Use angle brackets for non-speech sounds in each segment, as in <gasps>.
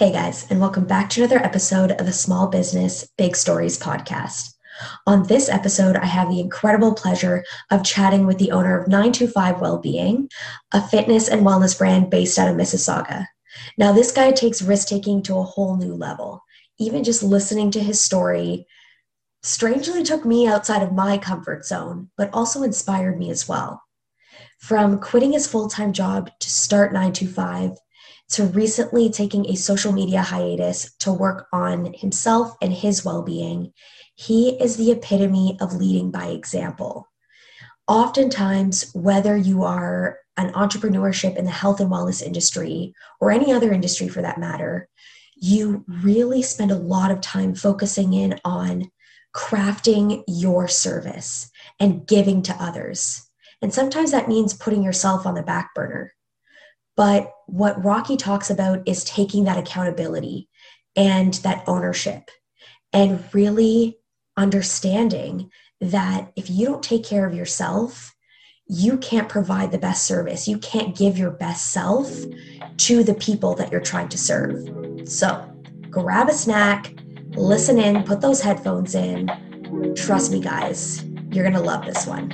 Hey guys, and welcome back to another episode of the Small Business Big Stories podcast. On this episode, I have the incredible pleasure of chatting with the owner of 925 Wellbeing, a fitness and wellness brand based out of Mississauga. Now, this guy takes risk taking to a whole new level. Even just listening to his story strangely took me outside of my comfort zone, but also inspired me as well. From quitting his full time job to start 925, to recently taking a social media hiatus to work on himself and his well being, he is the epitome of leading by example. Oftentimes, whether you are an entrepreneurship in the health and wellness industry or any other industry for that matter, you really spend a lot of time focusing in on crafting your service and giving to others. And sometimes that means putting yourself on the back burner. But what Rocky talks about is taking that accountability and that ownership and really understanding that if you don't take care of yourself, you can't provide the best service. You can't give your best self to the people that you're trying to serve. So grab a snack, listen in, put those headphones in. Trust me, guys, you're going to love this one.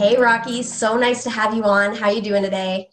Hey, Rocky. So nice to have you on. How you doing today?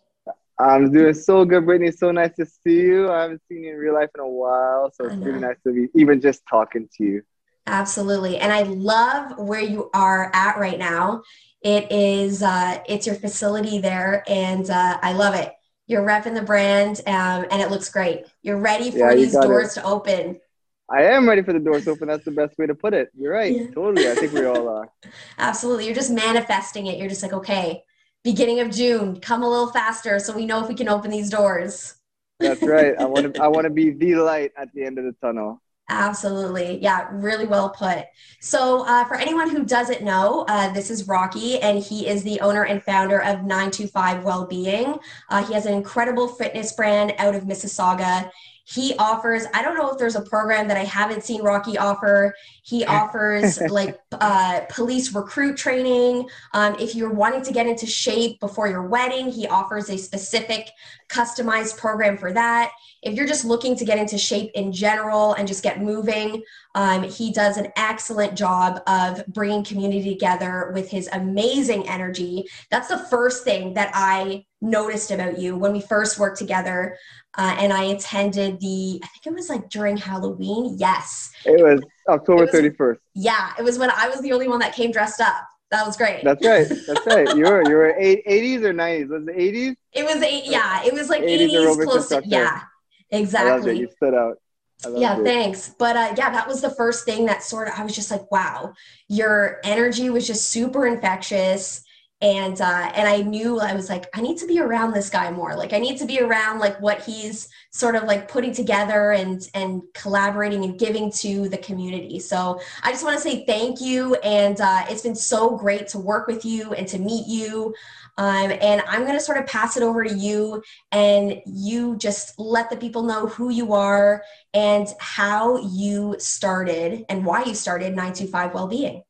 I'm doing so good, Brittany. So nice to see you. I haven't seen you in real life in a while, so it's really nice to be even just talking to you. Absolutely, and I love where you are at right now. It is uh, it's your facility there, and uh, I love it. You're repping the brand, um, and it looks great. You're ready for yeah, these doors it. to open. I am ready for the doors open. That's the best way to put it. You're right. Yeah. Totally. I think we all are. <laughs> Absolutely. You're just manifesting it. You're just like, okay, beginning of June, come a little faster so we know if we can open these doors. That's right. I want to I want to be the light at the end of the tunnel. Absolutely. Yeah, really well put. So, uh, for anyone who doesn't know, uh, this is Rocky, and he is the owner and founder of 925 Wellbeing. Uh, he has an incredible fitness brand out of Mississauga he offers i don't know if there's a program that i haven't seen rocky offer he offers like <laughs> uh, police recruit training um, if you're wanting to get into shape before your wedding he offers a specific customized program for that if you're just looking to get into shape in general and just get moving um, he does an excellent job of bringing community together with his amazing energy that's the first thing that i noticed about you when we first worked together uh, and I attended the, I think it was like during Halloween. Yes. It was October was, 31st. Yeah. It was when I was the only one that came dressed up. That was great. That's right. That's right. You were, you were 80s or 90s? Was it 80s? It was eight. Yeah. It was like 80s, 80s close to, yeah, exactly. You stood out. Yeah, it. thanks. But uh, yeah, that was the first thing that sort of, I was just like, wow, your energy was just super infectious and uh, and I knew I was like I need to be around this guy more. Like I need to be around like what he's sort of like putting together and and collaborating and giving to the community. So I just want to say thank you, and uh, it's been so great to work with you and to meet you. Um, and I'm going to sort of pass it over to you, and you just let the people know who you are and how you started and why you started 925 Wellbeing.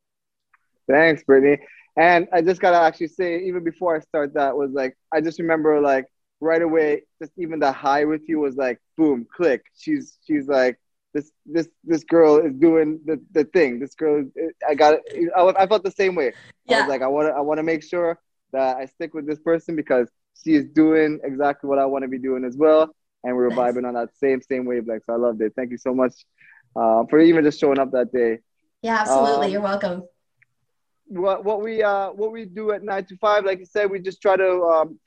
Thanks, Brittany. And I just gotta actually say, even before I start that, was like I just remember like right away, just even the high with you was like boom, click. She's she's like this this this girl is doing the, the thing. This girl, I got it. I, I felt the same way. Yeah. I was like, I want to I want to make sure that I stick with this person because she is doing exactly what I want to be doing as well, and we were nice. vibing on that same same wavelength. So I loved it. Thank you so much uh, for even just showing up that day. Yeah, absolutely. Um, You're welcome what what we uh what we do at nine to five, like you said, we just try to. Um,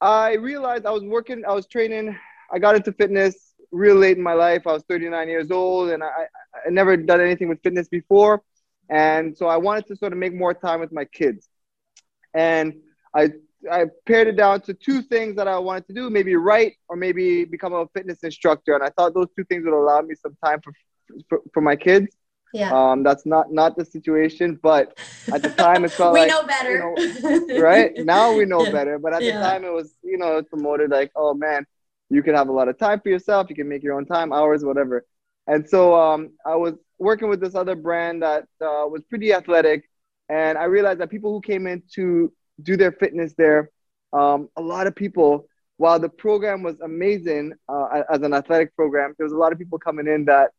I realized I was working, I was training, I got into fitness real late in my life. I was 39 years old, and I I never done anything with fitness before, and so I wanted to sort of make more time with my kids, and I I pared it down to two things that I wanted to do: maybe write or maybe become a fitness instructor. And I thought those two things would allow me some time for for, for my kids. Yeah. Um, that's not not the situation, but at the time it felt <laughs> we like know better, you know, right? Now we know <laughs> yeah. better, but at yeah. the time it was you know promoted like, oh man, you can have a lot of time for yourself, you can make your own time, hours, whatever. And so um, I was working with this other brand that uh, was pretty athletic, and I realized that people who came into do their fitness there. Um, a lot of people, while the program was amazing uh, as an athletic program, there was a lot of people coming in that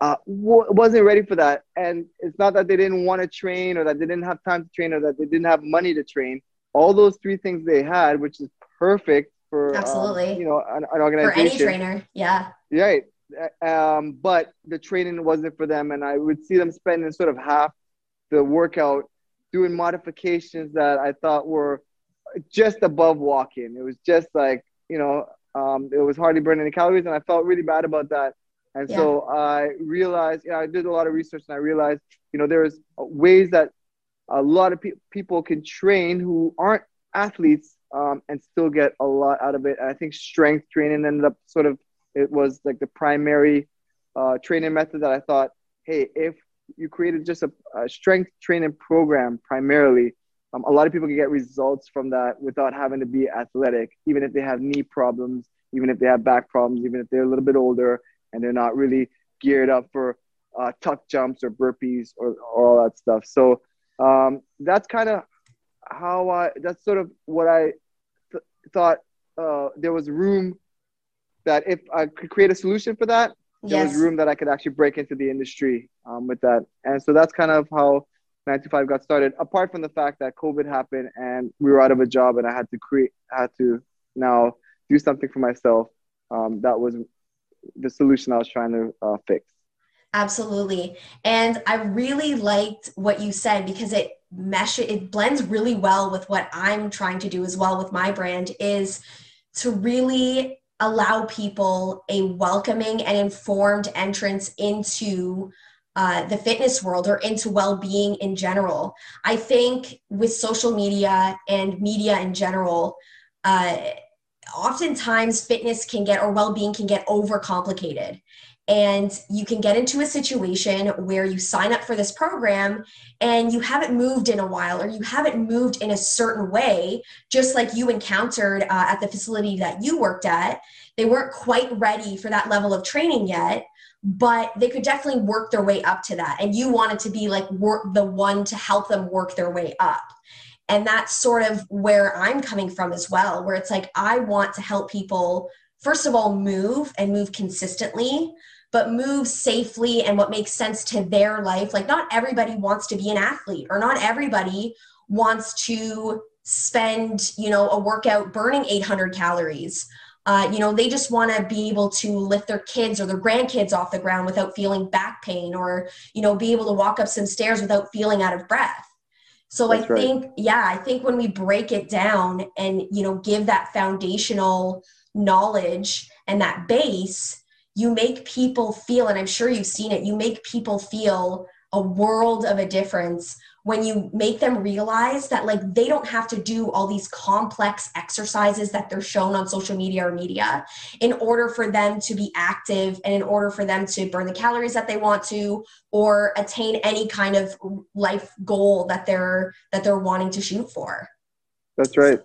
uh, w- wasn't ready for that. And it's not that they didn't want to train or that they didn't have time to train or that they didn't have money to train. All those three things they had, which is perfect for um, absolutely um, you know an, an, organization for any trainer. Yeah. Right. Um, but the training wasn't for them, and I would see them spending sort of half the workout doing modifications that I thought were just above walking. It was just like you know, um, it was hardly burning any calories, and I felt really bad about that. And yeah. so I realized, yeah, I did a lot of research, and I realized, you know, there's ways that a lot of pe- people can train who aren't athletes um, and still get a lot out of it. And I think strength training ended up sort of it was like the primary uh, training method that I thought, hey, if you created just a, a strength training program primarily, um, a lot of people can get results from that without having to be athletic, even if they have knee problems, even if they have back problems, even if they're a little bit older and they're not really geared up for uh, tuck jumps or burpees or, or all that stuff. So um, that's kind of how I, that's sort of what I th- thought uh, there was room that if I could create a solution for that, there yes. was room that I could actually break into the industry um, with that. And so that's kind of how 925 got started, apart from the fact that COVID happened and we were out of a job and I had to create, had to now do something for myself. Um, that was the solution I was trying to uh, fix. Absolutely. And I really liked what you said because it mesh it blends really well with what I'm trying to do as well with my brand is to really allow people a welcoming and informed entrance into uh, the fitness world or into well-being in general i think with social media and media in general uh, oftentimes fitness can get or well-being can get overcomplicated. And you can get into a situation where you sign up for this program and you haven't moved in a while or you haven't moved in a certain way just like you encountered uh, at the facility that you worked at. They weren't quite ready for that level of training yet but they could definitely work their way up to that. And you wanted to be like work the one to help them work their way up and that's sort of where i'm coming from as well where it's like i want to help people first of all move and move consistently but move safely and what makes sense to their life. Like, not everybody wants to be an athlete, or not everybody wants to spend, you know, a workout burning 800 calories. Uh, you know, they just want to be able to lift their kids or their grandkids off the ground without feeling back pain or, you know, be able to walk up some stairs without feeling out of breath. So That's I right. think, yeah, I think when we break it down and, you know, give that foundational knowledge and that base, you make people feel, and I'm sure you've seen it, you make people feel a world of a difference when you make them realize that like they don't have to do all these complex exercises that they're shown on social media or media in order for them to be active and in order for them to burn the calories that they want to or attain any kind of life goal that they're that they're wanting to shoot for. That's right.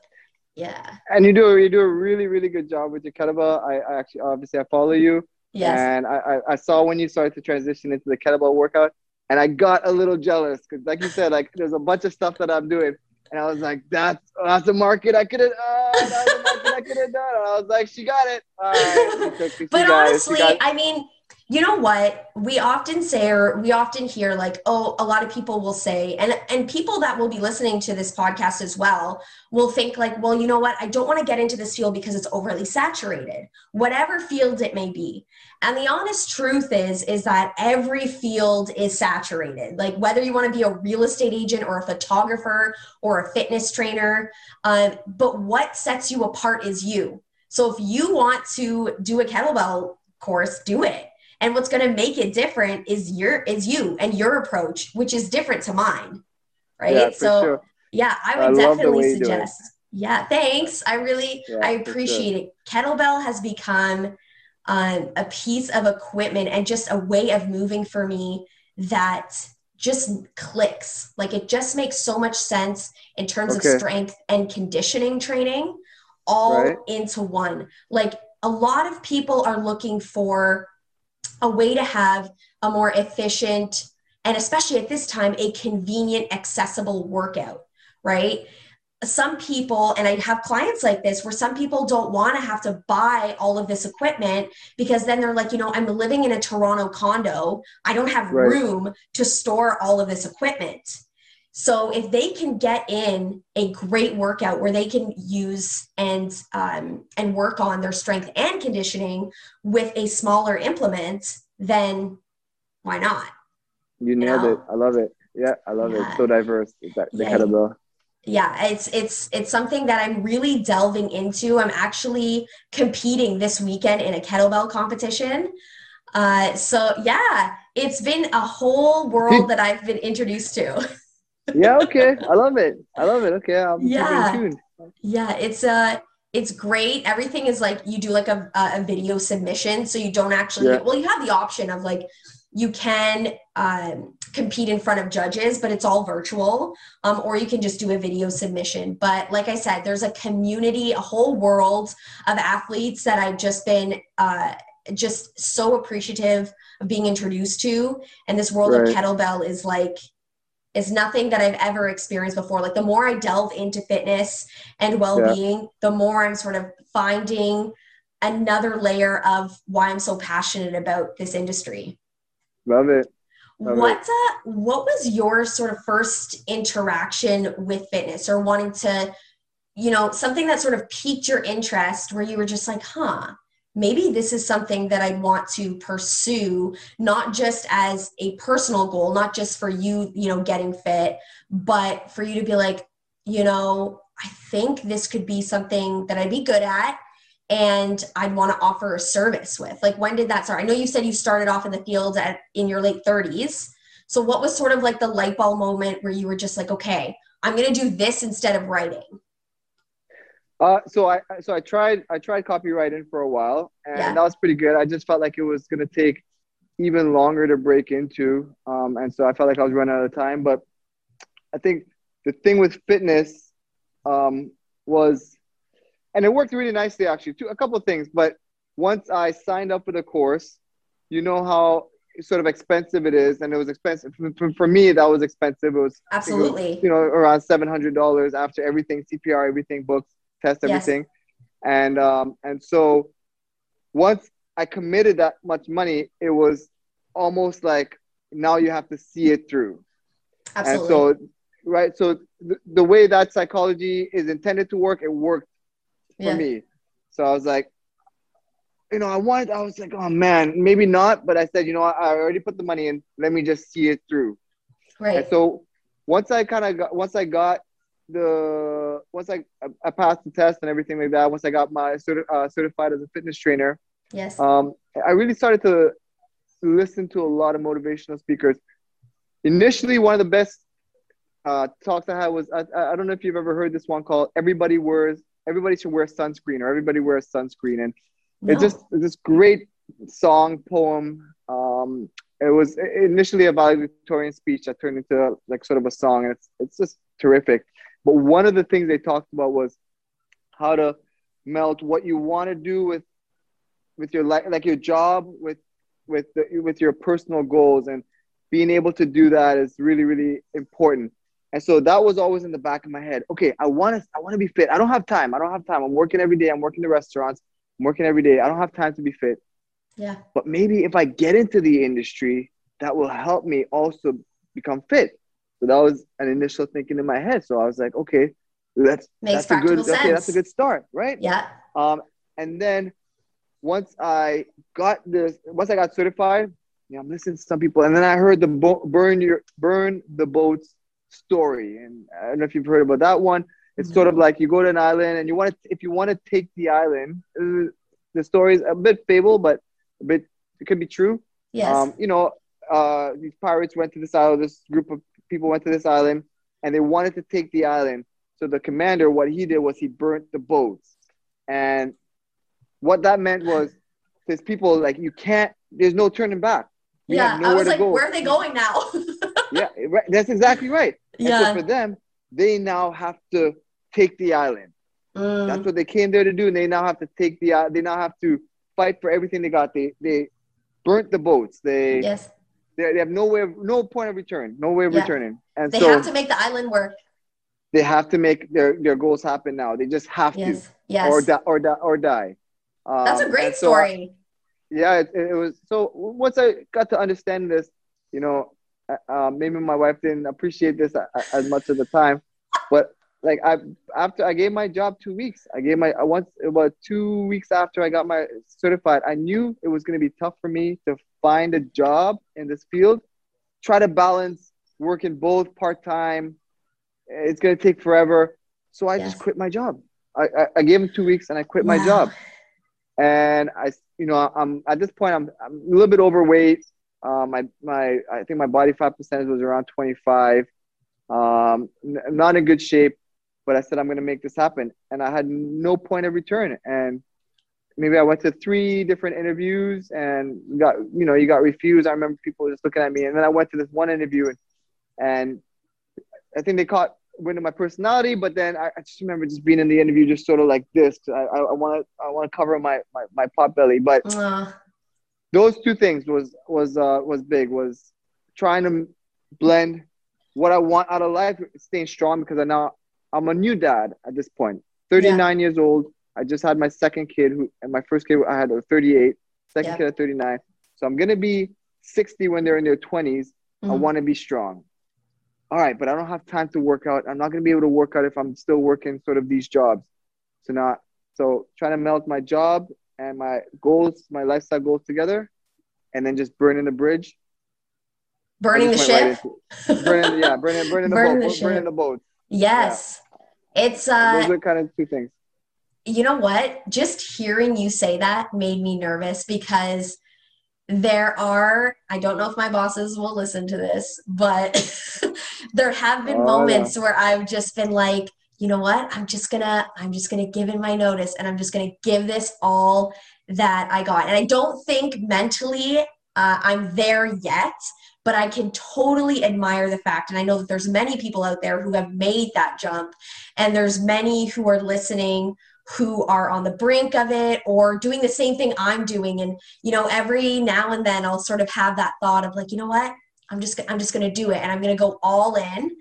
Yeah. And you do you do a really really good job with your kettlebell. I, I actually obviously i follow you. Yes. And I, I, I saw when you started to transition into the kettlebell workout, and I got a little jealous because, like you said, like there's a bunch of stuff that I'm doing, and I was like, that's that's a market I could have, uh, that's a market I could have done. And I was like, she got it. All right. but honestly, I mean, you know what? We often say or we often hear like oh a lot of people will say and and people that will be listening to this podcast as well will think like well you know what? I don't want to get into this field because it's overly saturated whatever field it may be. And the honest truth is is that every field is saturated. Like whether you want to be a real estate agent or a photographer or a fitness trainer um, but what sets you apart is you. So if you want to do a kettlebell course do it and what's going to make it different is your is you and your approach which is different to mine right yeah, so sure. yeah i would I definitely suggest yeah thanks i really yeah, i appreciate sure. it kettlebell has become um, a piece of equipment and just a way of moving for me that just clicks like it just makes so much sense in terms okay. of strength and conditioning training all right. into one like a lot of people are looking for a way to have a more efficient and especially at this time a convenient accessible workout right some people, and I have clients like this where some people don't want to have to buy all of this equipment because then they're like, you know, I'm living in a Toronto condo. I don't have right. room to store all of this equipment. So if they can get in a great workout where they can use and um, and work on their strength and conditioning with a smaller implement, then why not? You nailed you know? it. I love it. Yeah, I love yeah. it. so diverse. The yeah. kettlebell yeah it's it's it's something that i'm really delving into i'm actually competing this weekend in a kettlebell competition uh, so yeah it's been a whole world <laughs> that i've been introduced to <laughs> yeah okay i love it i love it okay I'm yeah yeah it's uh it's great everything is like you do like a, a video submission so you don't actually yeah. well you have the option of like you can um, compete in front of judges, but it's all virtual, um, or you can just do a video submission. But like I said, there's a community, a whole world of athletes that I've just been uh, just so appreciative of being introduced to. And this world right. of kettlebell is like, is nothing that I've ever experienced before. Like the more I delve into fitness and well-being, yeah. the more I'm sort of finding another layer of why I'm so passionate about this industry. Love it. Love what. Uh, what was your sort of first interaction with fitness or wanting to, you know, something that sort of piqued your interest where you were just like, huh, maybe this is something that I want to pursue, not just as a personal goal, not just for you, you know, getting fit, but for you to be like, you know, I think this could be something that I'd be good at and I'd want to offer a service with? Like, when did that start? I know you said you started off in the field at in your late 30s. So, what was sort of like the light bulb moment where you were just like, okay, I'm going to do this instead of writing? Uh, so I so I tried I tried copywriting for a while, and yeah. that was pretty good. I just felt like it was going to take even longer to break into, um, and so I felt like I was running out of time. But I think the thing with fitness um, was and it worked really nicely actually. Two, a couple of things, but once I signed up for the course, you know how sort of expensive it is, and it was expensive for, for me. That was expensive. It was absolutely was, you know around seven hundred dollars after everything, CPR, everything, books, test, everything, yes. and um and so once I committed that much money, it was almost like now you have to see it through. Absolutely. And so right, so the, the way that psychology is intended to work, it worked for yeah. me. So I was like, you know, I wanted, I was like, oh man, maybe not. But I said, you know, I, I already put the money in. Let me just see it through. Right. And so once I kind of got, once I got the, once I, I passed the test and everything like that, once I got my certi- uh, certified as a fitness trainer, yes, um, I really started to listen to a lot of motivational speakers. Initially, one of the best uh, talks I had was I, I don't know if you've ever heard this one called "Everybody Wears everybody should wear sunscreen or everybody wears sunscreen. And no. it's just this great song poem. Um, it was initially a valedictorian speech that turned into like sort of a song. And it's, it's just terrific but one of the things they talked about was how to melt what you want to do with with your like like your job with with the, with your personal goals and being able to do that is really really important and so that was always in the back of my head. Okay, I want to I want to be fit. I don't have time. I don't have time. I'm working every day. I'm working the restaurants. I'm working every day. I don't have time to be fit. Yeah. But maybe if I get into the industry, that will help me also become fit. So that was an initial thinking in my head. So I was like, okay, that's Makes that's a good sense. okay, that's a good start, right? Yeah. Um, and then once I got this, once I got certified, yeah, I'm listening to some people, and then I heard the bo- burn your burn the boats story. And I don't know if you've heard about that one. It's mm-hmm. sort of like you go to an island and you want to, if you want to take the island, uh, the story is a bit fable, but a bit, it could be true. Yes. Um, you know, uh, these pirates went to this island, this group of people went to this island and they wanted to take the island. So the commander, what he did was he burnt the boats. And what that meant was his people, like, you can't, there's no turning back. Yeah, I was like, go. where are they going now? <laughs> yeah, right. That's exactly right. Yeah. so for them, they now have to take the island. Mm. That's what they came there to do, and they now have to take the. They now have to fight for everything they got. They they burnt the boats. They yes. They, they have no way of no point of return, no way of yeah. returning, and so they so, have to make the island work. they have to make their, their goals happen now. They just have yes. to, yes. or die, or die, or die. Um, That's a um, great so story. I, yeah, it, it, was. So once I got to understand this, you know, uh, maybe my wife didn't appreciate this as much at the time, but like I after I gave my job two weeks, I gave my once about two weeks after I got my certified, I knew it was going to be tough for me to find a job in this field. Try to balance working both part time. It's going to take forever, so I yes. just quit my job. I, I, I, gave him two weeks and I quit wow. my job. And I, you know, I'm at this point I'm I'm a little bit overweight. Uh, my my I think my body fat percentage was around 25. Um, n- not in good shape, but I said I'm gonna make this happen, and I had no point of return. And maybe I went to three different interviews and got you know you got refused. I remember people just looking at me, and then I went to this one interview, and, and I think they caught wind of my personality, but then I, I, just remember just being in the interview, just sort of like this. I want to I want to cover my, my my pot belly, but. Uh those two things was was uh, was big. Was trying to blend what I want out of life, staying strong because I now I'm a new dad at this 39 yeah. years old. I just had my second kid, who and my first kid I had a 38, second yeah. kid at 39. So I'm gonna be 60 when they're in their 20s. Mm-hmm. I want to be strong. All right, but I don't have time to work out. I'm not gonna be able to work out if I'm still working sort of these jobs. So not so trying to melt my job and my goals, my lifestyle goals together, and then just burning the bridge. Burning the ship. Right burning, yeah, burning, burning <laughs> the boat, the burning the boat. Yes, yeah. it's uh. Those are kind of two things. You know what? Just hearing you say that made me nervous because there are i don't know if my bosses will listen to this but <laughs> there have been oh, moments where i've just been like you know what? I'm just gonna i'm just gonna give in my notice and i'm just gonna give this all that i got. And i don't think mentally uh, i'm there yet but i can totally admire the fact and i know that there's many people out there who have made that jump and there's many who are listening who are on the brink of it or doing the same thing i'm doing and you know every now and then i'll sort of have that thought of like you know what i'm just i'm just gonna do it and i'm gonna go all in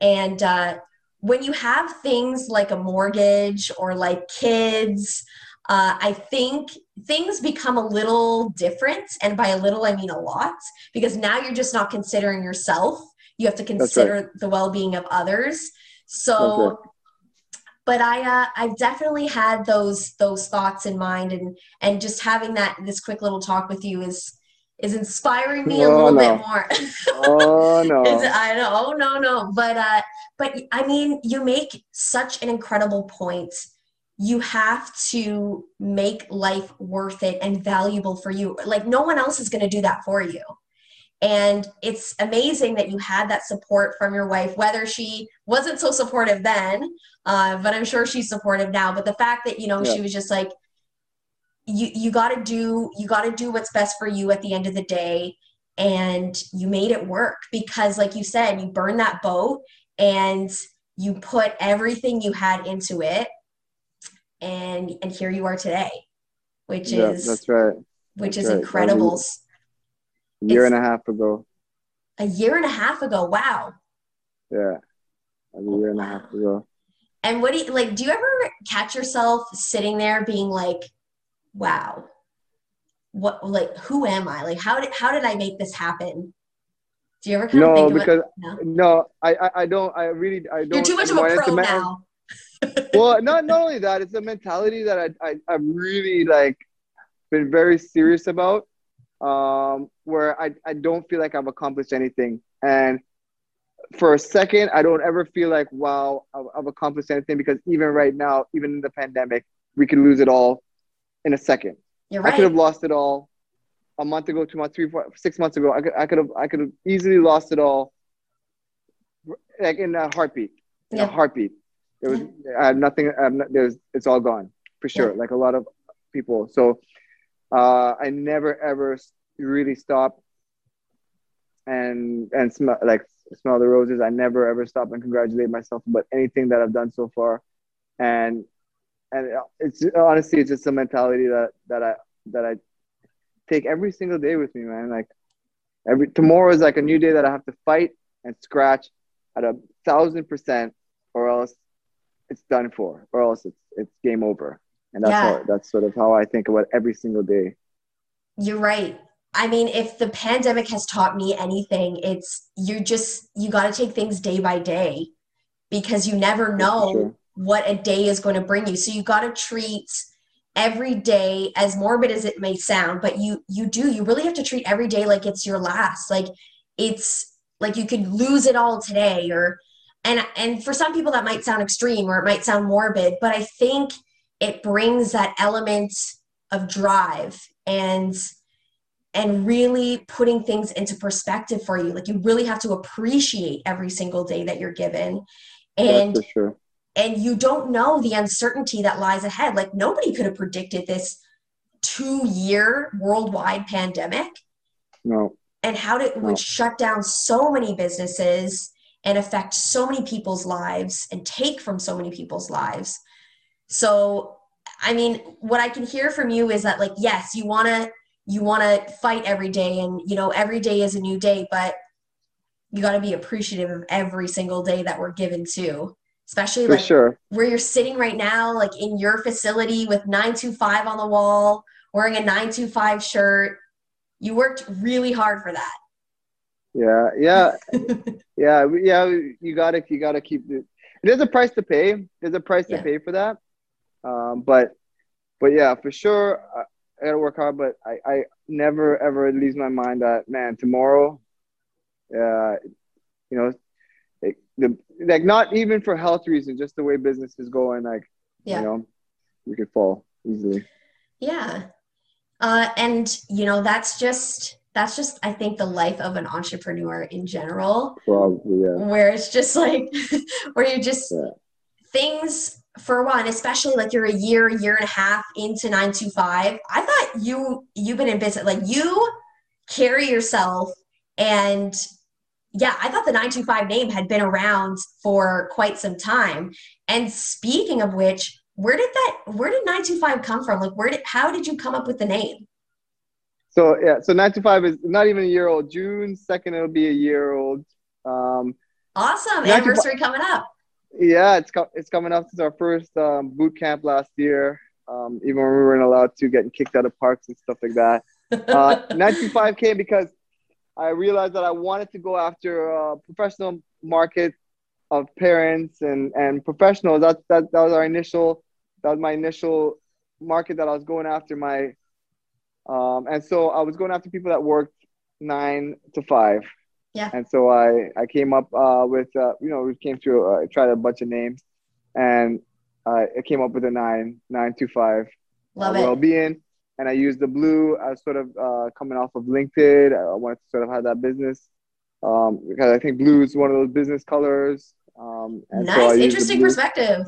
and uh, when you have things like a mortgage or like kids, uh, I think things become a little different. And by a little, I mean a lot, because now you're just not considering yourself. You have to consider right. the well being of others. So, but I, uh, I've definitely had those those thoughts in mind, and and just having that this quick little talk with you is is inspiring me a oh, little no. bit more. oh <laughs> no! I know, oh no, no, but uh, but I mean, you make such an incredible point. You have to make life worth it and valuable for you. Like no one else is going to do that for you. And it's amazing that you had that support from your wife, whether she wasn't so supportive then, uh, but I'm sure she's supportive now. But the fact that, you know, yeah. she was just like, you you got to do you got to do what's best for you at the end of the day and you made it work because like you said you burned that boat and you put everything you had into it and and here you are today which yeah, is that's right which that's is right. incredible a year it's, and a half ago a year and a half ago wow yeah a year and a half ago and what do you like do you ever catch yourself sitting there being like wow what like who am i like how did how did i make this happen do you ever kind no, of think because no? no, I, I I don't I really I don't You're too much of a pro now. <laughs> well, not not only that, it's a mentality that I, I I've really like been very serious about. Um, where I, I don't feel like I've accomplished anything. And for a second, I don't ever feel like, wow, I've, I've accomplished anything because even right now, even in the pandemic, we could lose it all in a second. You're right. I could have lost it all a month ago, two months, three, four, six months ago. I could, I could have, I could have easily lost it all, like in a heartbeat. In yeah. a heartbeat. There was, yeah. I have nothing. I have no, there's, it's all gone for sure. Yeah. Like a lot of people. So, uh, I never ever really stop and and smell like smell the roses. I never ever stop and congratulate myself about anything that I've done so far, and and it's honestly it's just a mentality that that I that I take every single day with me, man. Like every tomorrow is like a new day that I have to fight and scratch at a thousand percent or else it's done for, or else it's it's game over. And that's Yeah. how that's sort of how I think about every single day. You're right. I mean, if the pandemic has taught me anything, it's you just you got to take things day by day because you never know sure. what a day is going to bring you. So you got to treat every day as morbid as it may sound, but you you do you really have to treat every day like it's your last. Like it's like you could lose it all today or and and for some people that might sound extreme or it might sound morbid, but I think it brings that element of drive and and really putting things into perspective for you like you really have to appreciate every single day that you're given and for sure. and you don't know the uncertainty that lies ahead like nobody could have predicted this two year worldwide pandemic No. and how it No. would shut down so many businesses and affect so many people's lives and take from so many people's lives so i mean what i can hear from you is that like yes you want to you want to fight every day and you know every day is a new day but you got to be appreciative of every single day that we're given too especially For like sure. where you're sitting right now, like in your facility with 925 on the wall, wearing a 925 shirt. You worked really hard for that. Yeah. Yeah. <laughs> yeah. Yeah. You gotta you gotta keep it. There's a price to pay. There's a price to Yeah. pay for that. Um, but but yeah, for sure I, gotta work hard, but I, I never ever leaves my mind that man, tomorrow, uh, you know, it, the like not even for health reasons, just the way business is going, like Yeah. you know, you could fall easily. Yeah. Uh, and you know, that's just that's just I think the life of an entrepreneur in general, Probably, yeah. where it's just like <laughs> where you just Yeah. things for one, especially like you're a year, year and a half into 925. I thought you you've been in business like you carry yourself and yeah, I thought the 925 name had been around for quite some time. And speaking of which, where did that where did 925 come from? Like where did how did you come up with the name? So yeah, so 925 is not even a year old. June second, it'll be a year old. Um, Awesome. Anniversary coming up. Yeah, it's co- it's coming up since our first um, boot camp last year. Um, even when we weren't allowed to, getting kicked out of parks and stuff like that. Uh, <laughs> 925 came because I realized that I wanted to go after a professional market of parents and, and professionals. That, that, that was our initial, that was my initial market that I was going after. My, um, and so I was going after people that worked nine to five. Yeah. And so I, I came up uh, with, uh, you know, we came through, uh, tried a bunch of names and uh, I came up with a nine, nine to five. Love uh, it. well-being. And i used the blue as sort of uh, coming off of linkedin. I wanted to sort of have that business. Um, because i think blue is one of those business colors. Um, and so I Nice, used interesting perspective.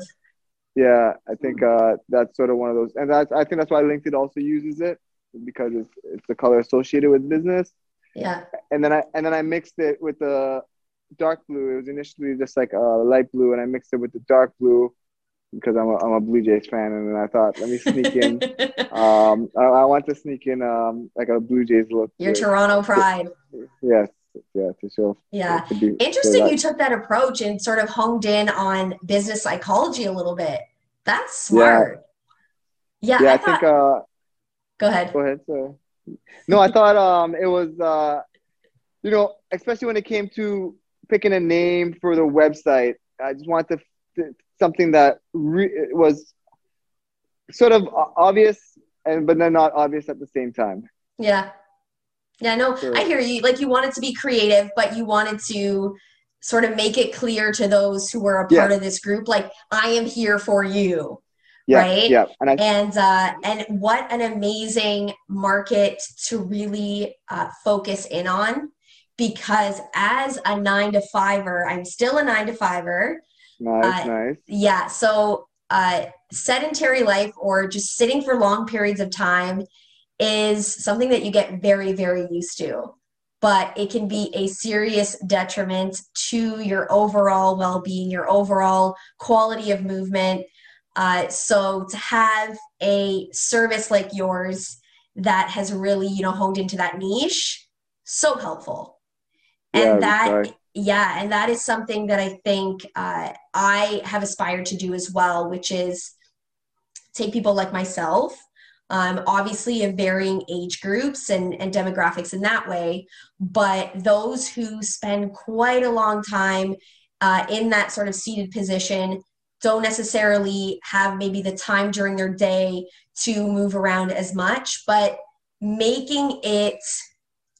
yeah. I think uh, that's sort of one of those and that's i think that's why linkedin also uses it because it's, it's the color associated with business Yeah. and then i and then i mixed it with the dark blue it was initially just like a light blue and i mixed it with the dark blue because i'm a, I'm a blue jays fan and then i thought let me sneak in <laughs> um, I, I want to sneak in um, like a Blue Jays look. Your with- Toronto pride. Yes, yeah, to show. Yeah. to be- Interesting you took that approach and sort of honed in on business psychology a little bit. That's Yeah. smart. Yeah, yeah, I, I, thought, think. Uh, go ahead. go ahead. Sir. No, I thought um, it was, uh, you know, especially when it came to picking a name for the website. I just wanted to, something that re- was sort of obvious and but then not obvious at the same time. Yeah. Yeah, no, Sure. I hear you. Like you wanted to be creative, but you wanted to sort of make it clear to those who were a part Yeah. of this group, like I am here for you. Yeah, Right? yeah, and I and uh, and what an amazing market to really uh, focus in on because as a nine to fiver i'm still a nine to fiver nice, uh, nice. yeah so uh, sedentary life or just sitting for long periods of time is something that you get very very used to but it can be a serious detriment to your overall well-being your overall quality of movement uh, so to have a service like yours that has really you know honed into that niche so helpful. Yeah, and that yeah, and that is something that I think uh, I have aspired to do as well, which is take people like myself, um, obviously in varying age groups and, and demographics in that way, but those who spend quite a long time uh, in that sort of seated position don't necessarily have maybe the time during their day to move around as much, but making it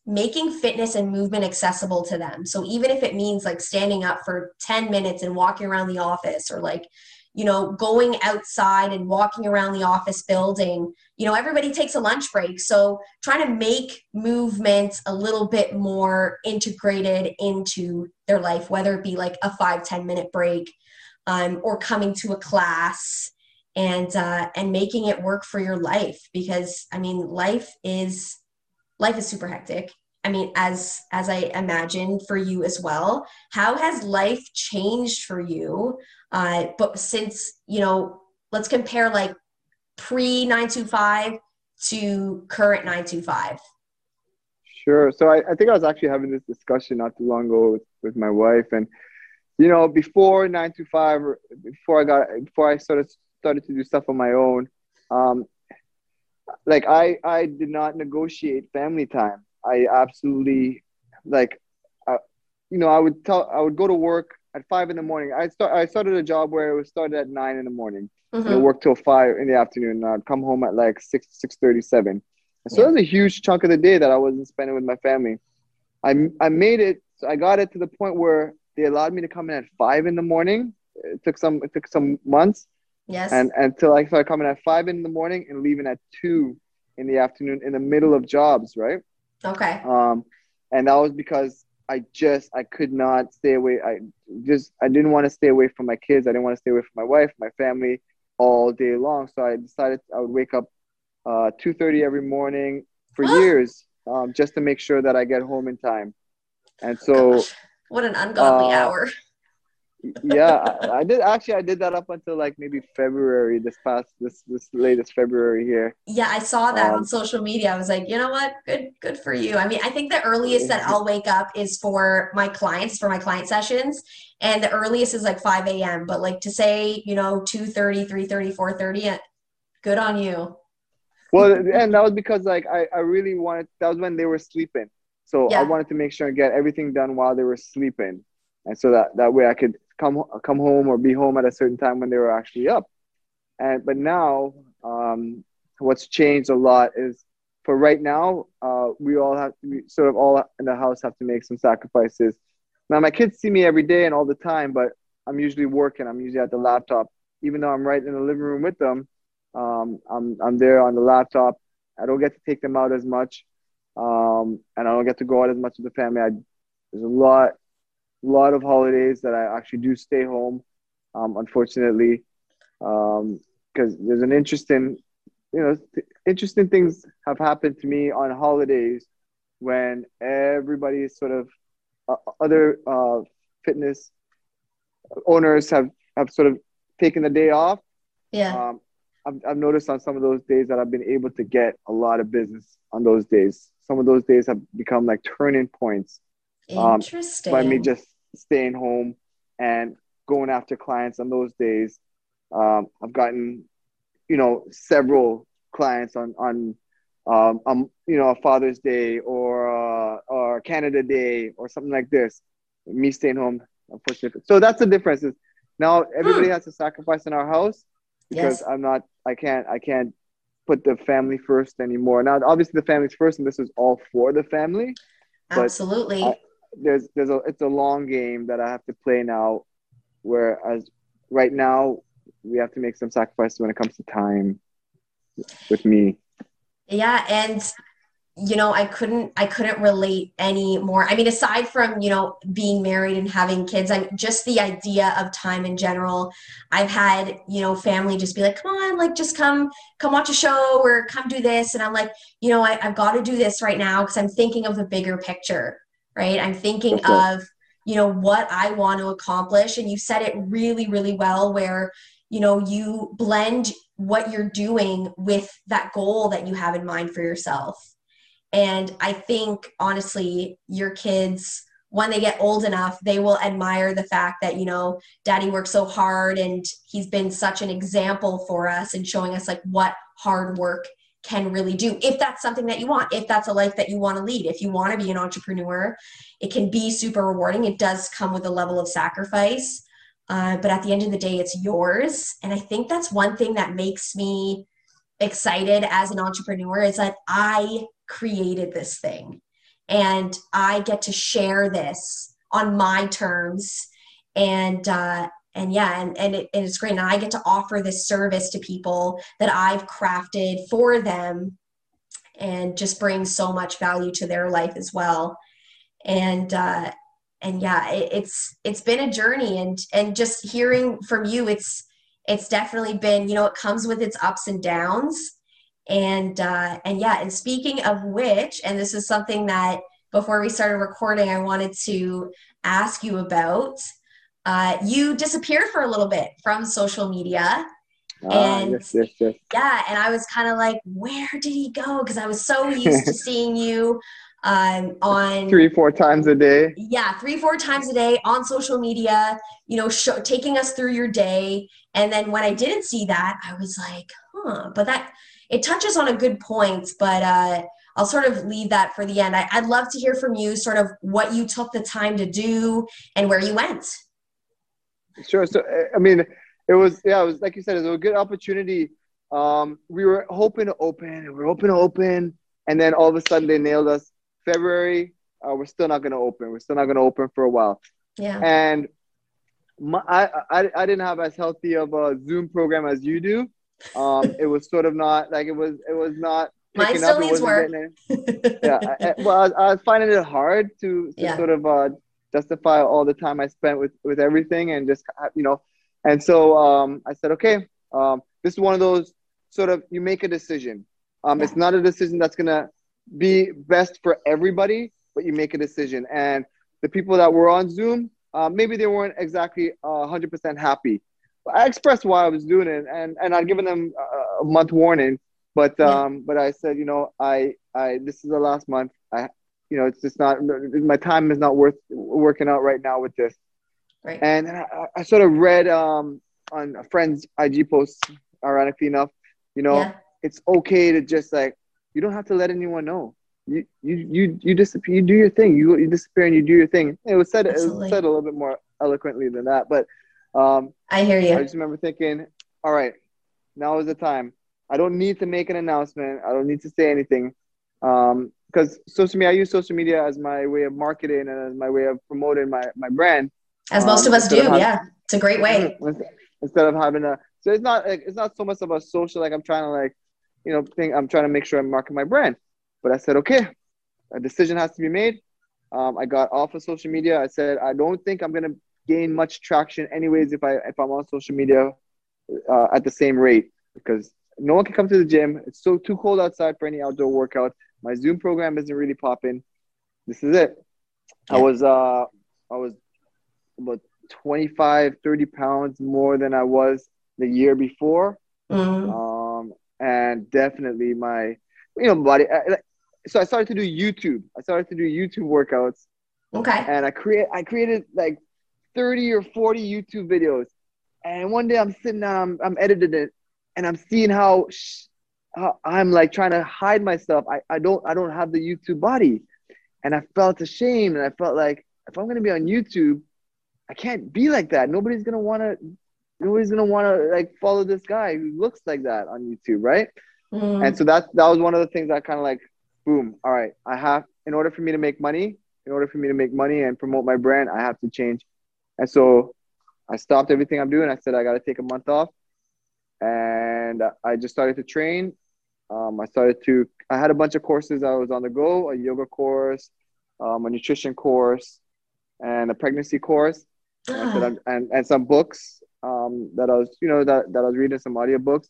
making fitness and movement accessible to them. So even if it means like standing up for 10 minutes and walking around the office or like, you know, going outside and walking around the office building, you know, everybody takes a lunch break. So trying to make movement a little bit more integrated into their life, whether it be like a five ten minute break um, or coming to a class and uh, and making it work for your life because I mean life is life is super hectic. I mean, as as I imagine for you as well. How has life changed for you? Uh, but since you know, let's compare like pre nine two five to current nine two five. Sure. So I, I think I was actually having this discussion not too long ago with, with my wife, and you know, before nine to five, before I got, before I started started to do stuff on my own, um, like I, I did not negotiate family time. I absolutely, like, uh, you know, I would tell, I would go to work at five in the morning. I start, I started a job where it was started at nine in the morning, mm-hmm. and work till five in the afternoon. And I'd come home at like six, six thirty, seven. So yeah. that was a huge chunk of the day that I wasn't spending with my family. I, I made it. I got it to the point where they allowed me to come in at five in the morning. It took some it took some months. Yes. And until I started coming at five in the morning and leaving at two in the afternoon in the middle of jobs, right? Okay. Um, and that was because I just I could not stay away. I just I didn't want to stay away from my kids. I didn't want to stay away from my wife, my family, all day long. So I decided I would wake up uh, two thirty every morning for <gasps> years, um, just to make sure that I get home in time. And so. What an ungodly uh, hour. <laughs> yeah, I, I, did actually. I did that up until like maybe February. This past this this latest February here. Yeah, I saw that um, on social media. I was like, you know what? Good good for you. I mean, I think the earliest that I'll wake up is for my clients for my client sessions, and the earliest is like five a.m. But like to say, you know, 2.30, 3.30, 4.30, good on you. Well, and that was because like I I really wanted. That was when they were sleeping. So yeah. I wanted to make sure and get everything done while they were sleeping, and so that that way I could come come home or be home at a certain time when they were actually up. And but now, um, what's changed a lot is for right now, uh, we all have to, we sort of all in the house have to make some sacrifices. Now my kids see me every day and all the time, but I'm usually working. I'm usually at the laptop, even though I'm right in the living room with them. Um, I'm I'm there on the laptop. I don't get to take them out as much um, and I don't get to go out as much with the family. I, there's a lot, lot of holidays that I actually do stay home, um, unfortunately, because um, there's an interesting, you know, th- interesting things have happened to me on holidays when everybody is sort of uh, other uh, fitness owners have have sort of taken the day off. Yeah. Um, I've, I've noticed on some of those days that I've been able to get a lot of business on those days some of those days have become like turning points. Interesting. Um, by me just staying home and going after clients on those days. Um, I've gotten, you know, several clients on on um, um you know, a Father's Day or uh, or Canada Day or something like this. Me staying home, unfortunately. So that's the difference. Is now everybody hmm. has to sacrifice in our house because yes. I'm not. I can't. I can't put the family first anymore. Now, obviously, the family's first, and this is all for the family. Absolutely. I, there's there's a it's a long game that I have to play now. Whereas right now we have to make some sacrifices when it comes to time with me. Yeah, and you know i couldn't i couldn't relate any more i mean aside from you know being married and having kids i'm just the idea of time in general. I've had you know family just be like come on like just come come watch a show or come do this. And i'm like you know I, have got to do this right now because i'm thinking of the bigger picture right? I'm thinking of you know what i want to accomplish. And you said it really really well where you know you blend what you're doing with that goal that you have in mind for yourself and I think honestly, your kids when they get old enough, they will admire the fact that, you know, daddy worked so hard and he's been such an example for us and showing us like what hard work can really do. If that's something that you want, if that's a life that you want to lead, if you want to be an entrepreneur, it can be super rewarding. It does come with a level of sacrifice. Uh, but at the end of the day, it's yours. And I think that's one thing that makes me excited as an entrepreneur is that I created this thing and I get to share this on my terms. And uh, and yeah, and, and, it, and it's great. And I get to offer this service to people that I've crafted for them and just bring so much value to their life as well. And uh, and yeah, it, it's it's been a journey and and just hearing from you, it's it's definitely been, you know, it comes with its ups and downs. And uh, and yeah, and speaking of which, and this is something that before we started recording, I wanted to ask you about. Uh, you disappeared for a little bit from social media. Ah, and yes, yes, yes. yeah, and I was kind of like, where did he go? Because I was so used to <laughs> seeing you um, on three, four times a day. Yeah, three, four times a day on social media, you know, show, taking us through your day. And then when I didn't see that, I was like, huh, but that it touches on a good point, but uh, I'll sort of leave that for the end. I, I'd love to hear from you, sort of what you took the time to do and where you went. Sure. So, I mean, it was, yeah, it was like you said, it was a good opportunity. Um, we were hoping to open, and we are hoping to open, and then all of a sudden they nailed us. February, uh, we're still not going to open. We're still not going to open for a while. Yeah. And my, I, I, I didn't have as healthy of a Zoom program as you do. Um, it was sort of not like it was. It was not Mine still needs work. yeah. I, well, I was, I was, finding it hard to, to yeah. sort of uh, justify all the time I spent with with everything and just you know, and so um, I said, okay, um, this is one of those sort of you make a decision. Um, yeah. It's not a decision that's gonna be best for everybody, but you make a decision. And the people that were on Zoom, uh, maybe they weren't exactly uh, 100% happy. I expressed why I was doing it, and and I'd given them a month warning but um, yeah. but I said, you know, I I this is the last month. I you know, it's just not my time is not worth working out right now with this. Right. And I, I sort of read um on a friend's IG post, ironically enough, you know, yeah. it's okay to just like you don't have to let anyone know. You you you you disappear. You do your thing. You you disappear and you do your thing. It was said Absolutely. it was said a little bit more eloquently than that, but um, I hear you. I just remember thinking, all right, now is the time. I don't need to make an announcement. I don't need to say anything. Um, because social media, I use social media as my way of marketing and as my way of promoting my, my brand. As most um, of us do, of having, yeah. It's a great way. Instead of having a, so it's not like, it's not so much of a social, like I'm trying to like, you know, think I'm trying to make sure I'm marketing my brand. But I said, okay, a decision has to be made. Um, I got off of social media. I said, I don't think I'm gonna gain much traction anyways if I if I'm on social media uh, at the same rate because no one can come to the gym. It's so too cold outside for any outdoor workout. My Zoom program isn't really popping. This is it. Yeah. I was uh I was about 25, 30 pounds more than I was the year before. Mm-hmm. Um, and definitely my you know body. So I started to do YouTube. I started to do YouTube workouts. Okay. And I create I created like 30 or 40 YouTube videos. And one day I'm sitting down, I'm, I'm editing it, and I'm seeing how, sh- how I'm like trying to hide myself. I, I don't I don't have the YouTube body, and I felt ashamed, and I felt like if I'm gonna be on YouTube, I can't be like that. Nobody's gonna want to. Nobody's gonna want to like follow this guy who looks like that on YouTube, right? Mm. And so that that was one of the things that kind of like, boom. All right, I have in order for me to make money, in order for me to make money and promote my brand, I have to change. And so I stopped everything I'm doing. I said I got to take a month off and I just started to train. Um, I started to. I had a bunch of courses. I was on the go: a yoga course, um, a nutrition course, and a pregnancy course, and, and, and some books um, that I was, you know, that, that I was reading some audiobooks.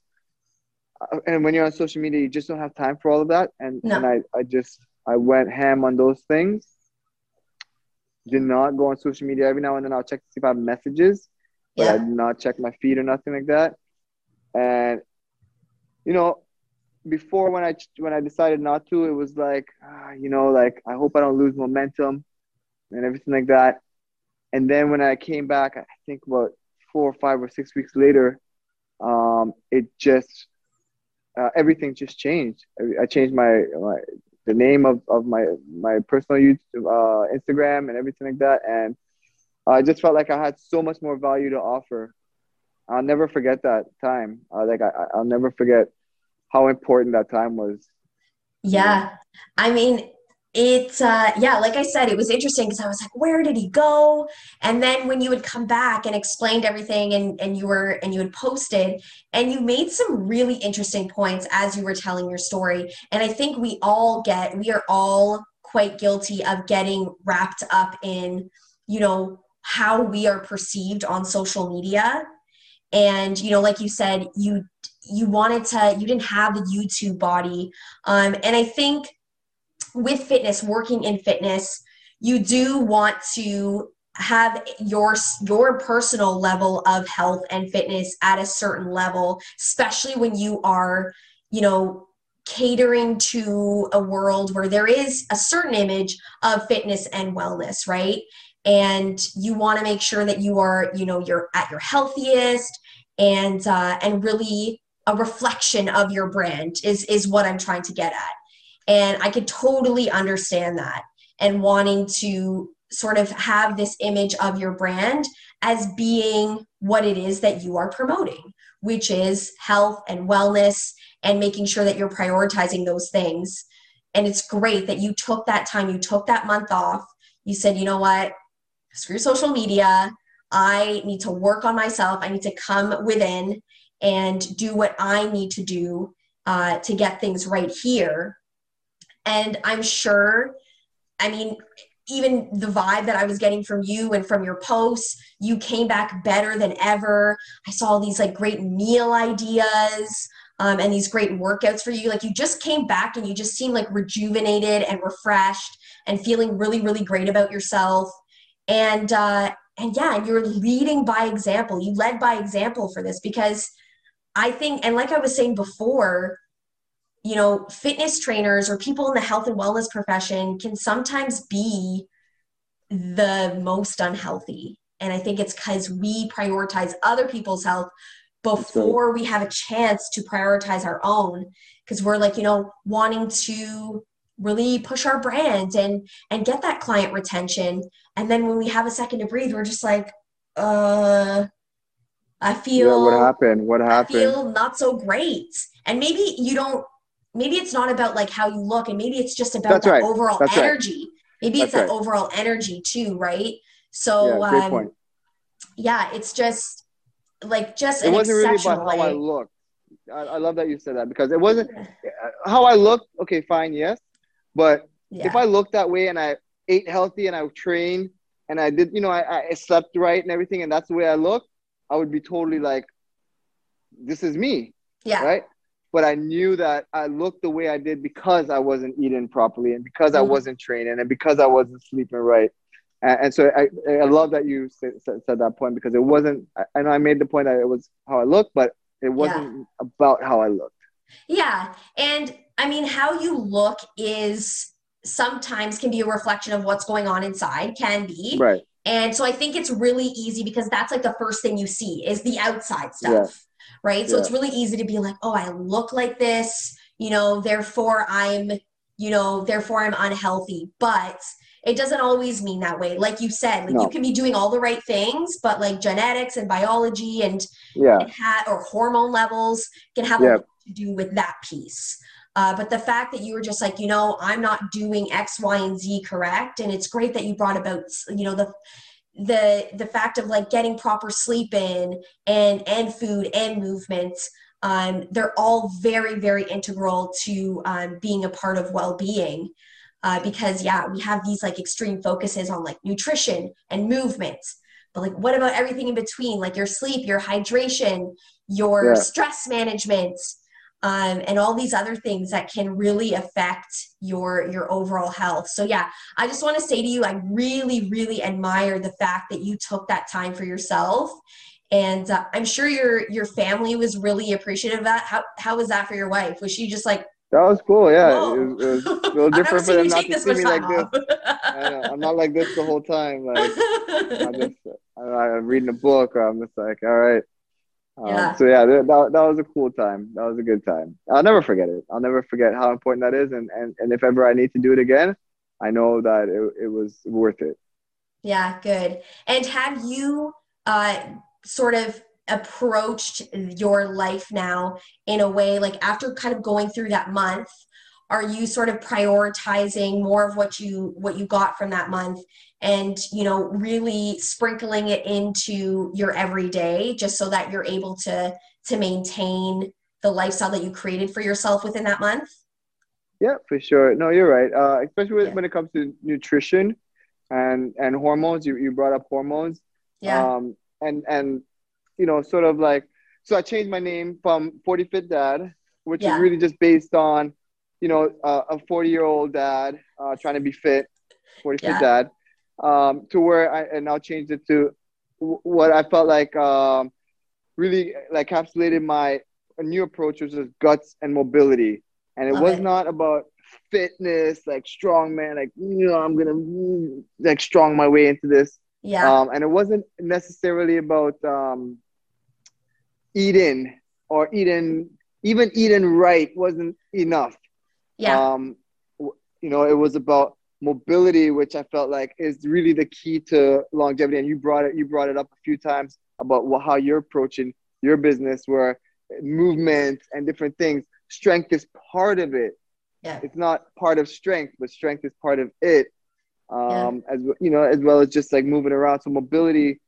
Uh, and when you're on social media, you just don't have time for all of that. And no. and I, I just I went ham on those things. Did not go on social media every now and then. I'll check to see if I have messages, but yeah. I did not check my feed or nothing like that. And you know, before when I when I decided not to, it was like, ah, you know, like I hope I don't lose momentum. and everything like that. And then when I came back, I think about four or five or six weeks later, um, it just uh, everything just changed. I, I changed my, my the name of, of my my personal YouTube, uh, Instagram and everything like that, and I just felt like I had so much more value to offer. I'll never forget that time. Uh, like I, I'll never forget how important that time was. Yeah, I mean, it's uh yeah like i said it was interesting because i was like where did he go? And then when you would come back and explained everything and and you were and you had posted and you made some really interesting points as you were telling your story. And i think we all get we are all quite guilty of getting wrapped up in you know how we are perceived on social media. And you know like you said you you wanted to you didn't have the youtube body. Um and i think with fitness, working in fitness, you do want to have your your personal level of health and fitness at a certain level especially when you are you know catering to a world where there is a certain image of fitness and wellness right? And you want to make sure that you are you know you're at your healthiest and uh, and really a reflection of your brand is is what i'm trying to get at and I could totally understand that and wanting to sort of have this image of your brand as being what it is that you are promoting, which is health and wellness and making sure that you're prioritizing those things. And it's great that you took that time, you took that month off. You said, you know what? Screw social media. I need to work on myself. I need to come within and do what I need to do uh, to get things right here and I'm sure, I mean, even the vibe that I was getting from you and from your posts, you came back better than ever. I saw all these like great meal ideas um, and these great workouts for you. Like you just came back and you just seemed like rejuvenated and refreshed and feeling really, really great about yourself. And uh, and yeah, you're leading by example. You led by example for this because I think, and like I was saying before, you know, fitness trainers or people in the health and wellness profession can sometimes be the most unhealthy. And I think it's because we prioritize other people's health before we have a chance to prioritize our own. Because we're like, you know, wanting to really push our brand and and get that client retention. And then when we have a second to breathe, we're just like, uh I feel yeah, what happened? What happened? I feel not so great. And maybe you don't maybe it's not about like how you look and maybe it's just about That's that right. overall That's energy. Right. maybe That's it's that right. overall energy too right? So yeah, um, yeah it's just like just it wasn't really about how i looked I, I, love that you said that because it wasn't how i looked okay fine yes. But yeah. if i looked that way and i ate healthy and i trained and i did you know I, I slept right and everything and that's the way i look i would be totally like this is me yeah. right but I knew that I looked the way I did because I wasn't eating properly and because I mm-hmm. wasn't training and because I wasn't sleeping right. And, and so I, I love that you said, said, that point because it wasn't, I know I made the point that it was how I looked, but it wasn't yeah. about how I looked. Yeah. And I mean, how you look is sometimes can be a reflection of what's going on inside, can be. Right. And so I think it's really easy because that's like the first thing you see is the outside stuff right? So it's really easy to be like, oh, I look like this, you know, therefore I'm, you know, therefore I'm unhealthy. But it doesn't always mean that way. Like you said, like no. you can be doing all the right things, but like genetics and biology and yeah, ha- or hormone levels can have yeah. a lot to do with that piece. Uh, but the fact that you were just like, you know, I'm not doing X, Y, and Z correct, and it's great that you brought about, you know, the the the fact of like getting proper sleep in and and food and movement um, they're all very very integral to um, being a part of well-being uh, because yeah we have these like extreme focuses on like nutrition and movement but like what about everything in between like your sleep your hydration your yeah. stress management um, and all these other things that can really affect your your overall health so yeah i just want to say to you i really really admire the fact that you took that time for yourself and uh, i'm sure your your family was really appreciative of that how, how was that for your wife was she just like That was cool. Yeah, it was, it was, <laughs> a little different for them not to see me like off. this. I am not like this the whole time. Like <laughs> I'm just I'm reading a book, or I'm just like, all right. Um, yeah. So yeah, that, that, that was a cool time. That was a good time. I'll never forget it. I'll never forget how important that is. And and, and if ever I need to do it again, I know that it, it was worth it. Yeah, good. And have you uh, sort of approached your life now in a way like after kind of going through that month are you sort of prioritizing more of what you what you got from that month and you know really sprinkling it into your everyday just so that you're able to to maintain the lifestyle that you created for yourself within that month? Yeah for sure. No you're right. Uh, especially yeah. when it comes to nutrition and and hormones you, you brought up hormones. Yeah. Um and and you know, sort of like, so I changed my name from 40 Fit Dad, which yeah. is really just based on, you know, uh, a 40 year old dad uh, trying to be fit, 40 yeah. Fit Dad, um, to where I, and now changed it to what I felt like um, really like encapsulated my new approach, which is guts and mobility. And it Love was it. not about fitness, like strong man, like, you know, I'm going to like strong my way into this. Yeah. Um, and it wasn't necessarily about, um, eating or eating even eating right wasn't enough. Yeah. Um, you know, it was about mobility, which I felt like is really the key to longevity. And you brought it, you brought it up a few times about how you're approaching your business, where movement and different things, strength is part of it. Yeah. It's not part of strength, but strength is part of it. Um, yeah. as you know, as well as just like moving around. So mobility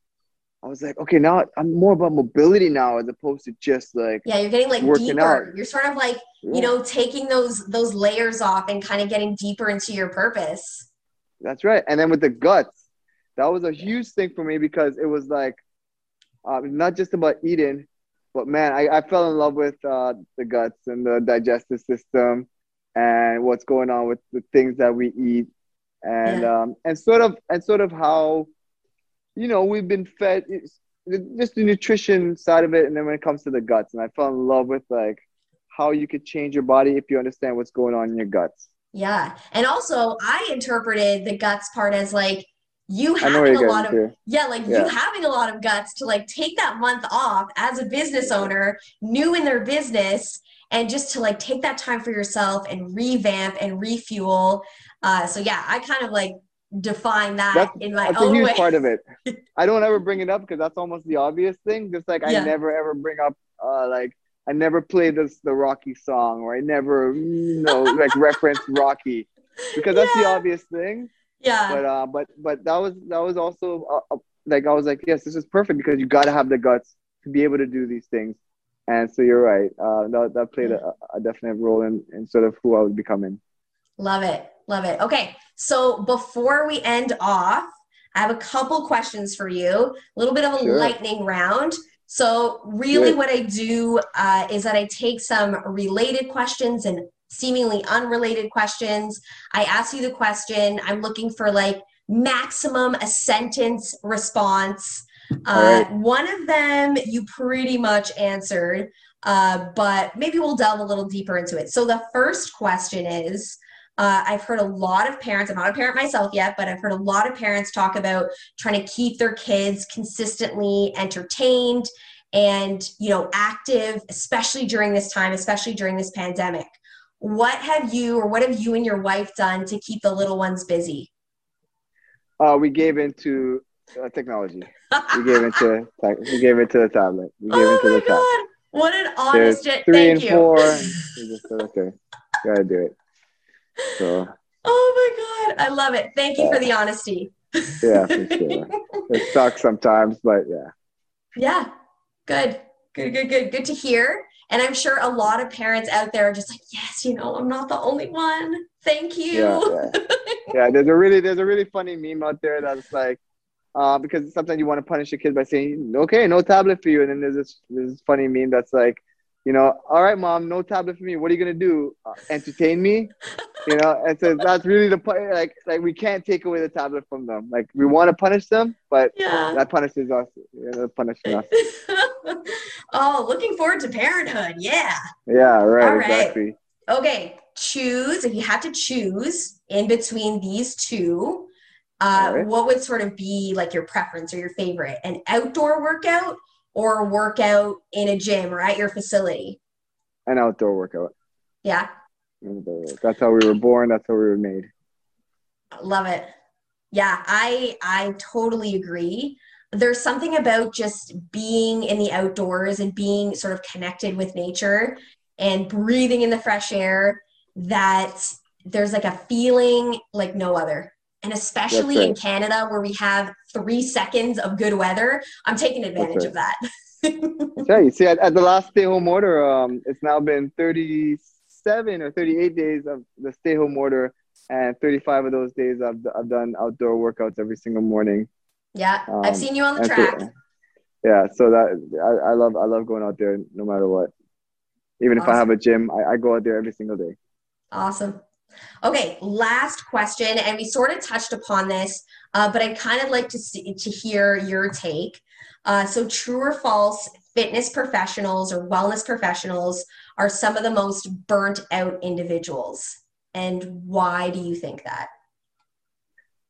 I was like, okay, now I'm more about mobility now as opposed to just like yeah, you're getting like deeper. Out. You're sort of like yeah. you know taking those those layers off and kind of getting deeper into your purpose. That's right. And then with the guts, that was a huge thing for me because it was like uh, not just about eating, but man, I, I fell in love with uh, the guts and the digestive system and what's going on with the things that we eat and yeah. um, and sort of and sort of how you know, we've been fed just the nutrition side of it, and then when it comes to the guts, and I fell in love with like how you could change your body if you understand what's going on in your guts. Yeah, and also I interpreted the guts part as like you having a lot of to. yeah, like yeah. you having a lot of guts to like take that month off as a business owner, new in their business, and just to like take that time for yourself and revamp and refuel. Uh, so yeah, I kind of like define that that's, in my that's own a huge way. part of it. <laughs> I don't ever bring it up because that's almost the obvious thing. Just like yeah. I never ever bring up uh, like I never play this the Rocky song or I never you know <laughs> like reference Rocky because that's yeah. the obvious thing. Yeah. But uh, but but that was that was also uh, uh, like I was like yes this is perfect because you got to have the guts to be able to do these things. And so you're right. Uh, that, that played a, a definite role in, in sort of who I was becoming. Love it. Love it. Okay. So before we end off, I have a couple questions for you, a little bit of a sure. lightning round. So, really, Good. what I do uh, is that I take some related questions and seemingly unrelated questions. I ask you the question. I'm looking for like maximum a sentence response. Uh, right. One of them you pretty much answered, uh, but maybe we'll delve a little deeper into it. So, the first question is uh, I've heard a lot of parents, I'm not a parent myself yet, but I've heard a lot of parents talk about trying to keep their kids consistently entertained and you know active especially during this time especially during this pandemic. What have you or what have you and your wife done to keep the little ones busy? Uh, we gave into uh, technology. We gave into <laughs> we gave into the tablet. We gave oh into my the God. tablet what an honest three Thank and you. four. <laughs> Just said, okay gotta do it so. Oh my god, I love it. Thank you yeah. for the honesty. yeah, for sure. It <laughs> sucks sometimes, but yeah. Yeah. Good. Good. Good. Good. Good to hear. And I'm sure a lot of parents out there are just like, yes, you know, I'm not the only one. Thank you. Yeah, yeah. <laughs> yeah there's a really there's a really funny meme out there that's like, uh, because sometimes you want to punish your kid by saying, okay, no tablet for you, and then there's this this funny meme that's like, you know, all right, mom, no tablet for me. What are you gonna do? Uh, entertain me? You know, and so that's really the point. Like, like we can't take away the tablet from them. Like, we want to punish them, but yeah. that punishes us. You know, punishing us. <laughs> oh, looking forward to parenthood. Yeah. Yeah. Right. Exactly. Okay, choose if you had to choose in between these two. Uh, Alright. What would sort of be like your preference or your favorite? An outdoor workout or a workout in a gym or at your facility? An outdoor workout. Yeah, That's how we were born. That's how we were made. love it. Yeah, I I totally agree. There's something about just being in the outdoors and being sort of connected with nature and breathing in the fresh air that there's like a feeling like no other. And especially right. in Canada where we have 3 seconds of good weather, I'm taking advantage right. of that. <laughs> Yeah, you see, at, at the last stay-home order, um, it's now been 37 or 38 days of the stay-home order, and 35 of those days I've, I've done outdoor workouts every single morning. yeah, Um, I've seen you on the and so- track. yeah, so that I, I love I love going out there no matter what. Even if I have a gym, I, I go out there every single day. Awesome. Okay, last question, and we sort of touched upon this, uh, but I'd kind of like to see to hear your take. Uh, so, true or false? Fitness professionals or wellness professionals are some of the most burnt out individuals, and why do you think that?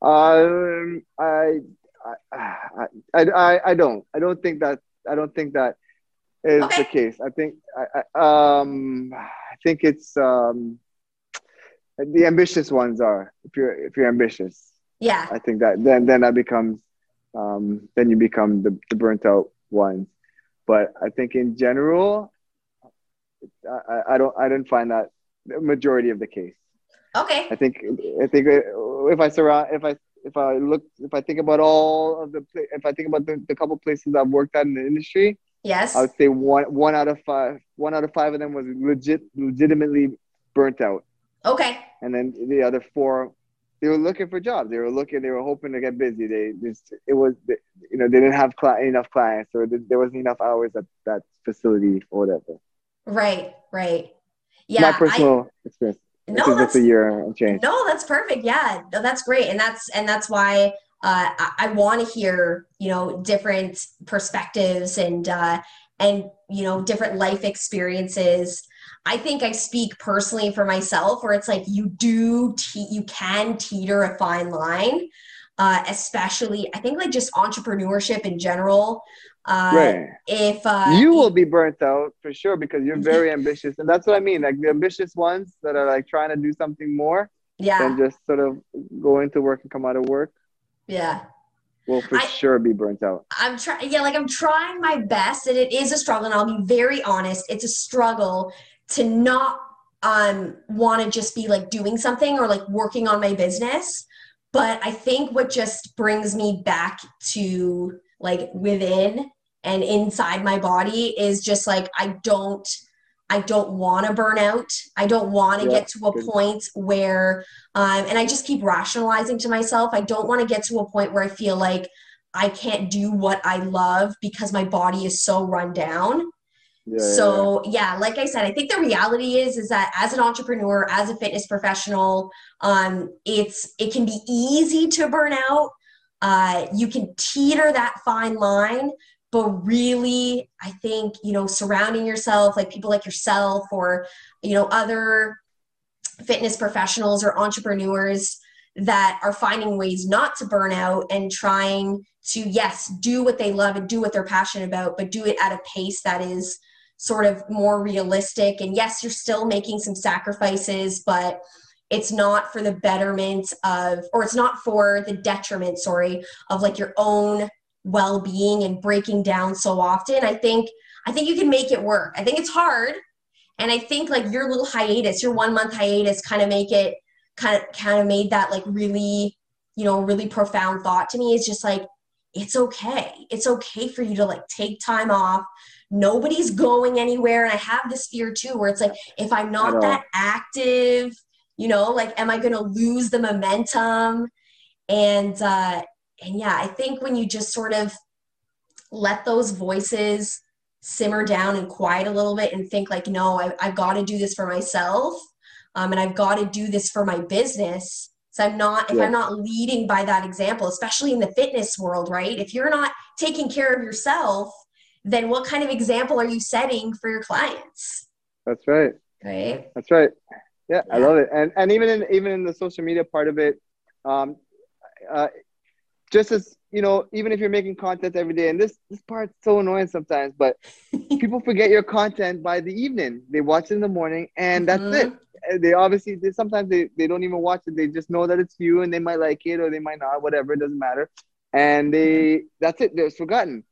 Um, I, I, I, I, I don't. I don't think that. I don't think that is Okay. the case. I think. I, I, um, I think it's um, the ambitious ones are. If you're if you're ambitious, Yeah, I think that then then that becomes um, then you become the, the burnt out ones. But I think in general, I, I- I don't I didn't find that the majority of the case. okay, I think I think if I surround if I if I look if I think about all of the if I think about the, the couple places I've worked at in the industry, yes, I would say one one out of five one out of five of them was legit legitimately burnt out, okay, and then the other four they were looking for jobs. They were looking. They were hoping to get busy. They just it was you know they didn't have cli- enough clients or there wasn't enough hours at that facility or whatever. Right, right. Yeah, My I, personal experience. no, This that's a year and change. No, that's perfect. Yeah, no, that's great, and that's and that's why uh, I, I want to hear you know different perspectives and uh, and you know different life experiences. I think I speak personally for myself, where it's like you do te- you can teeter a fine line, uh, especially I think like just entrepreneurship in general. Uh, right. If uh, you will be burnt out for sure because you're very ambitious and that's what i mean like the ambitious ones that are like trying to do something more yeah, than just sort of go into work and come out of work yeah. will for I- sure be burnt out I'm trying, yeah, like I'm trying my best, and it is a struggle. And I'll be very honest, it's a struggle to not um want to just be like doing something or like working on my business. But I think what just brings me back to like within and inside my body is just like I don't I don't want to burn out. I don't want to Yeah, get to a point where um and I just keep rationalizing to myself. I don't want to get to a point where I feel like I can't do what I love because my body is so run down. yeah, yeah, so yeah, like I said, I think the reality is is that as an entrepreneur, as a fitness professional, um, it's it can be easy to burn out. Uh, you can teeter that fine line, but really, I think you know surrounding yourself like people like yourself or you know other fitness professionals or entrepreneurs that are finding ways not to burn out and trying to yes do what they love and do what they're passionate about but do it at a pace that is sort of more realistic. And yes you're still making some sacrifices but it's not for the betterment of or it's not for the detriment sorry of like your own well-being and breaking down so often. I think i think you can make it work. I think it's hard and i think like your little hiatus your one month hiatus kind of make it kind of kind of made that like really you know really profound thought to me. Is just like it's okay. It's okay for you to like take time off. Nobody's going anywhere and i have this fear too where it's like if i'm not that active you know like am i going to lose the momentum and uh and yeah i think when you just sort of let those voices simmer down and quiet a little bit and think like no I, i've got to do this for myself um, and i've got to do this for my business so i'm not if Yeah. i'm not leading by that example especially in the fitness world right if you're not taking care of yourself then what kind of example are you setting for your clients that's right Right. That's right. Yeah, yeah, I love it. And and even in even in the social media part of it, um, uh, just as you know, even if you're making content every day, and this this part's so annoying sometimes, but <laughs> people forget your content by the evening. They watch it in the morning, and that's mm-hmm. it. They obviously they, sometimes they, they don't even watch it. They just know that it's you, and they might like it or they might not. Whatever, it doesn't matter. And they that's it. They're forgotten.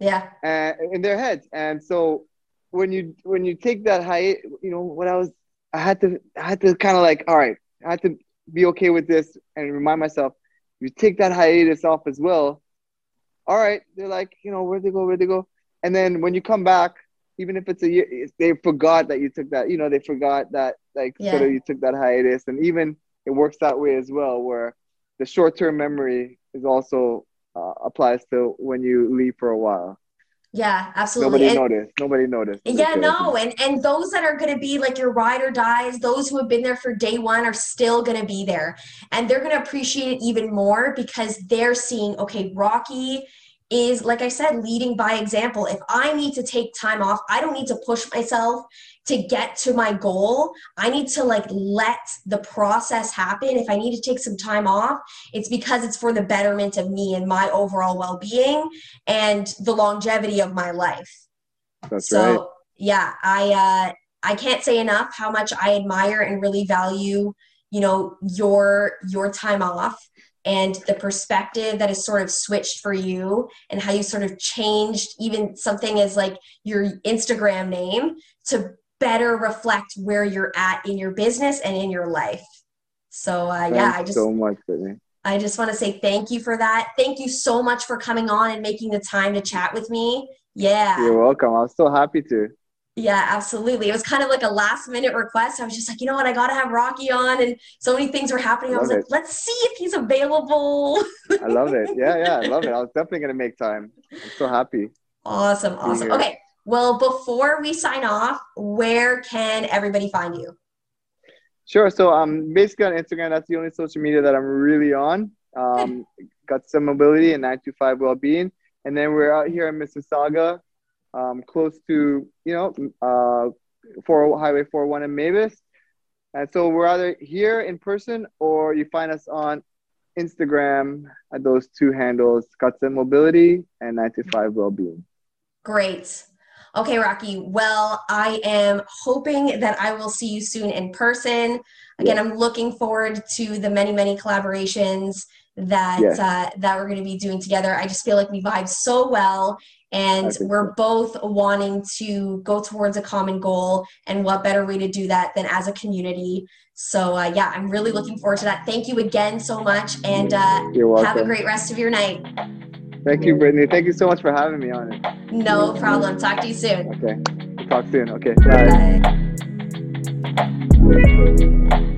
Yeah. Uh, in their heads, and so when you when you take that high, you know what I was. I had to I had to kind of like all right. I had to be okay with this and remind myself you take that hiatus off as well. All right, they're like, you know, where'd they go? Where'd they go? And then when you come back, even if it's a year, they forgot that you took that. You know, they forgot that like yeah. sort of you took that hiatus, and even it works that way as well, where the short-term memory is also uh, applies to when you leave for a while. Yeah, absolutely. Nobody and, noticed. Nobody noticed. Yeah, no, and and those that are going to be like your ride or dies, those who have been there for day one are still going to be there, and they're going to appreciate it even more because they're seeing, okay, Rocky is like I said, leading by example. If I need to take time off, I don't need to push myself to get to my goal i need to like let the process happen. If i need to take some time off it's because it's for the betterment of me and my overall well-being and the longevity of my life. That's so, right. yeah i uh i can't say enough how much i admire and really value you know your your time off and the perspective that is sort of switched for you and how you sort of changed even something as like your Instagram name to better reflect where you're at in your business and in your life. So uh, yeah, I just so much, Brittany. I just want to say thank you for that. Thank you so much for coming on and making the time to chat with me. Yeah. You're welcome. I'm so happy to. Yeah, absolutely. It was kind of like a last minute request. I was just like, you know what, I got to have Rocky on, and so many things were happening. I, was like, let's see if he's available. I love it. Yeah, yeah, I love it. <laughs> I was definitely gonna make time. I'm so happy. Awesome, awesome. Okay, well, before we sign off, where can everybody find you? Sure. So um, basically on Instagram, that's the only social media that I'm really on. Um, Guts and Mobility and 925 well-being, and then we're out here in Mississauga, um, close to you know uh, four Highway 41 in Mavis. And so we're either here in person or you find us on Instagram at those two handles, Guts and Mobility and 925 Wellbeing. Great. Okay, Rocky. Well, I am hoping that I will see you soon in person. Again, I'm looking forward to the many, many collaborations that uh, that we're going to be doing together. I just feel like we vibe so well, and we're so. both wanting to go towards a common goal. And what better way to do that than as a community? So uh, yeah, I'm really looking forward to that. Thank you again so much, and uh, have a great rest of your night. Thank you, Brittany. Thank you so much for having me on it. No problem. Talk to you soon. Okay. Talk soon. Okay. Bye. Bye.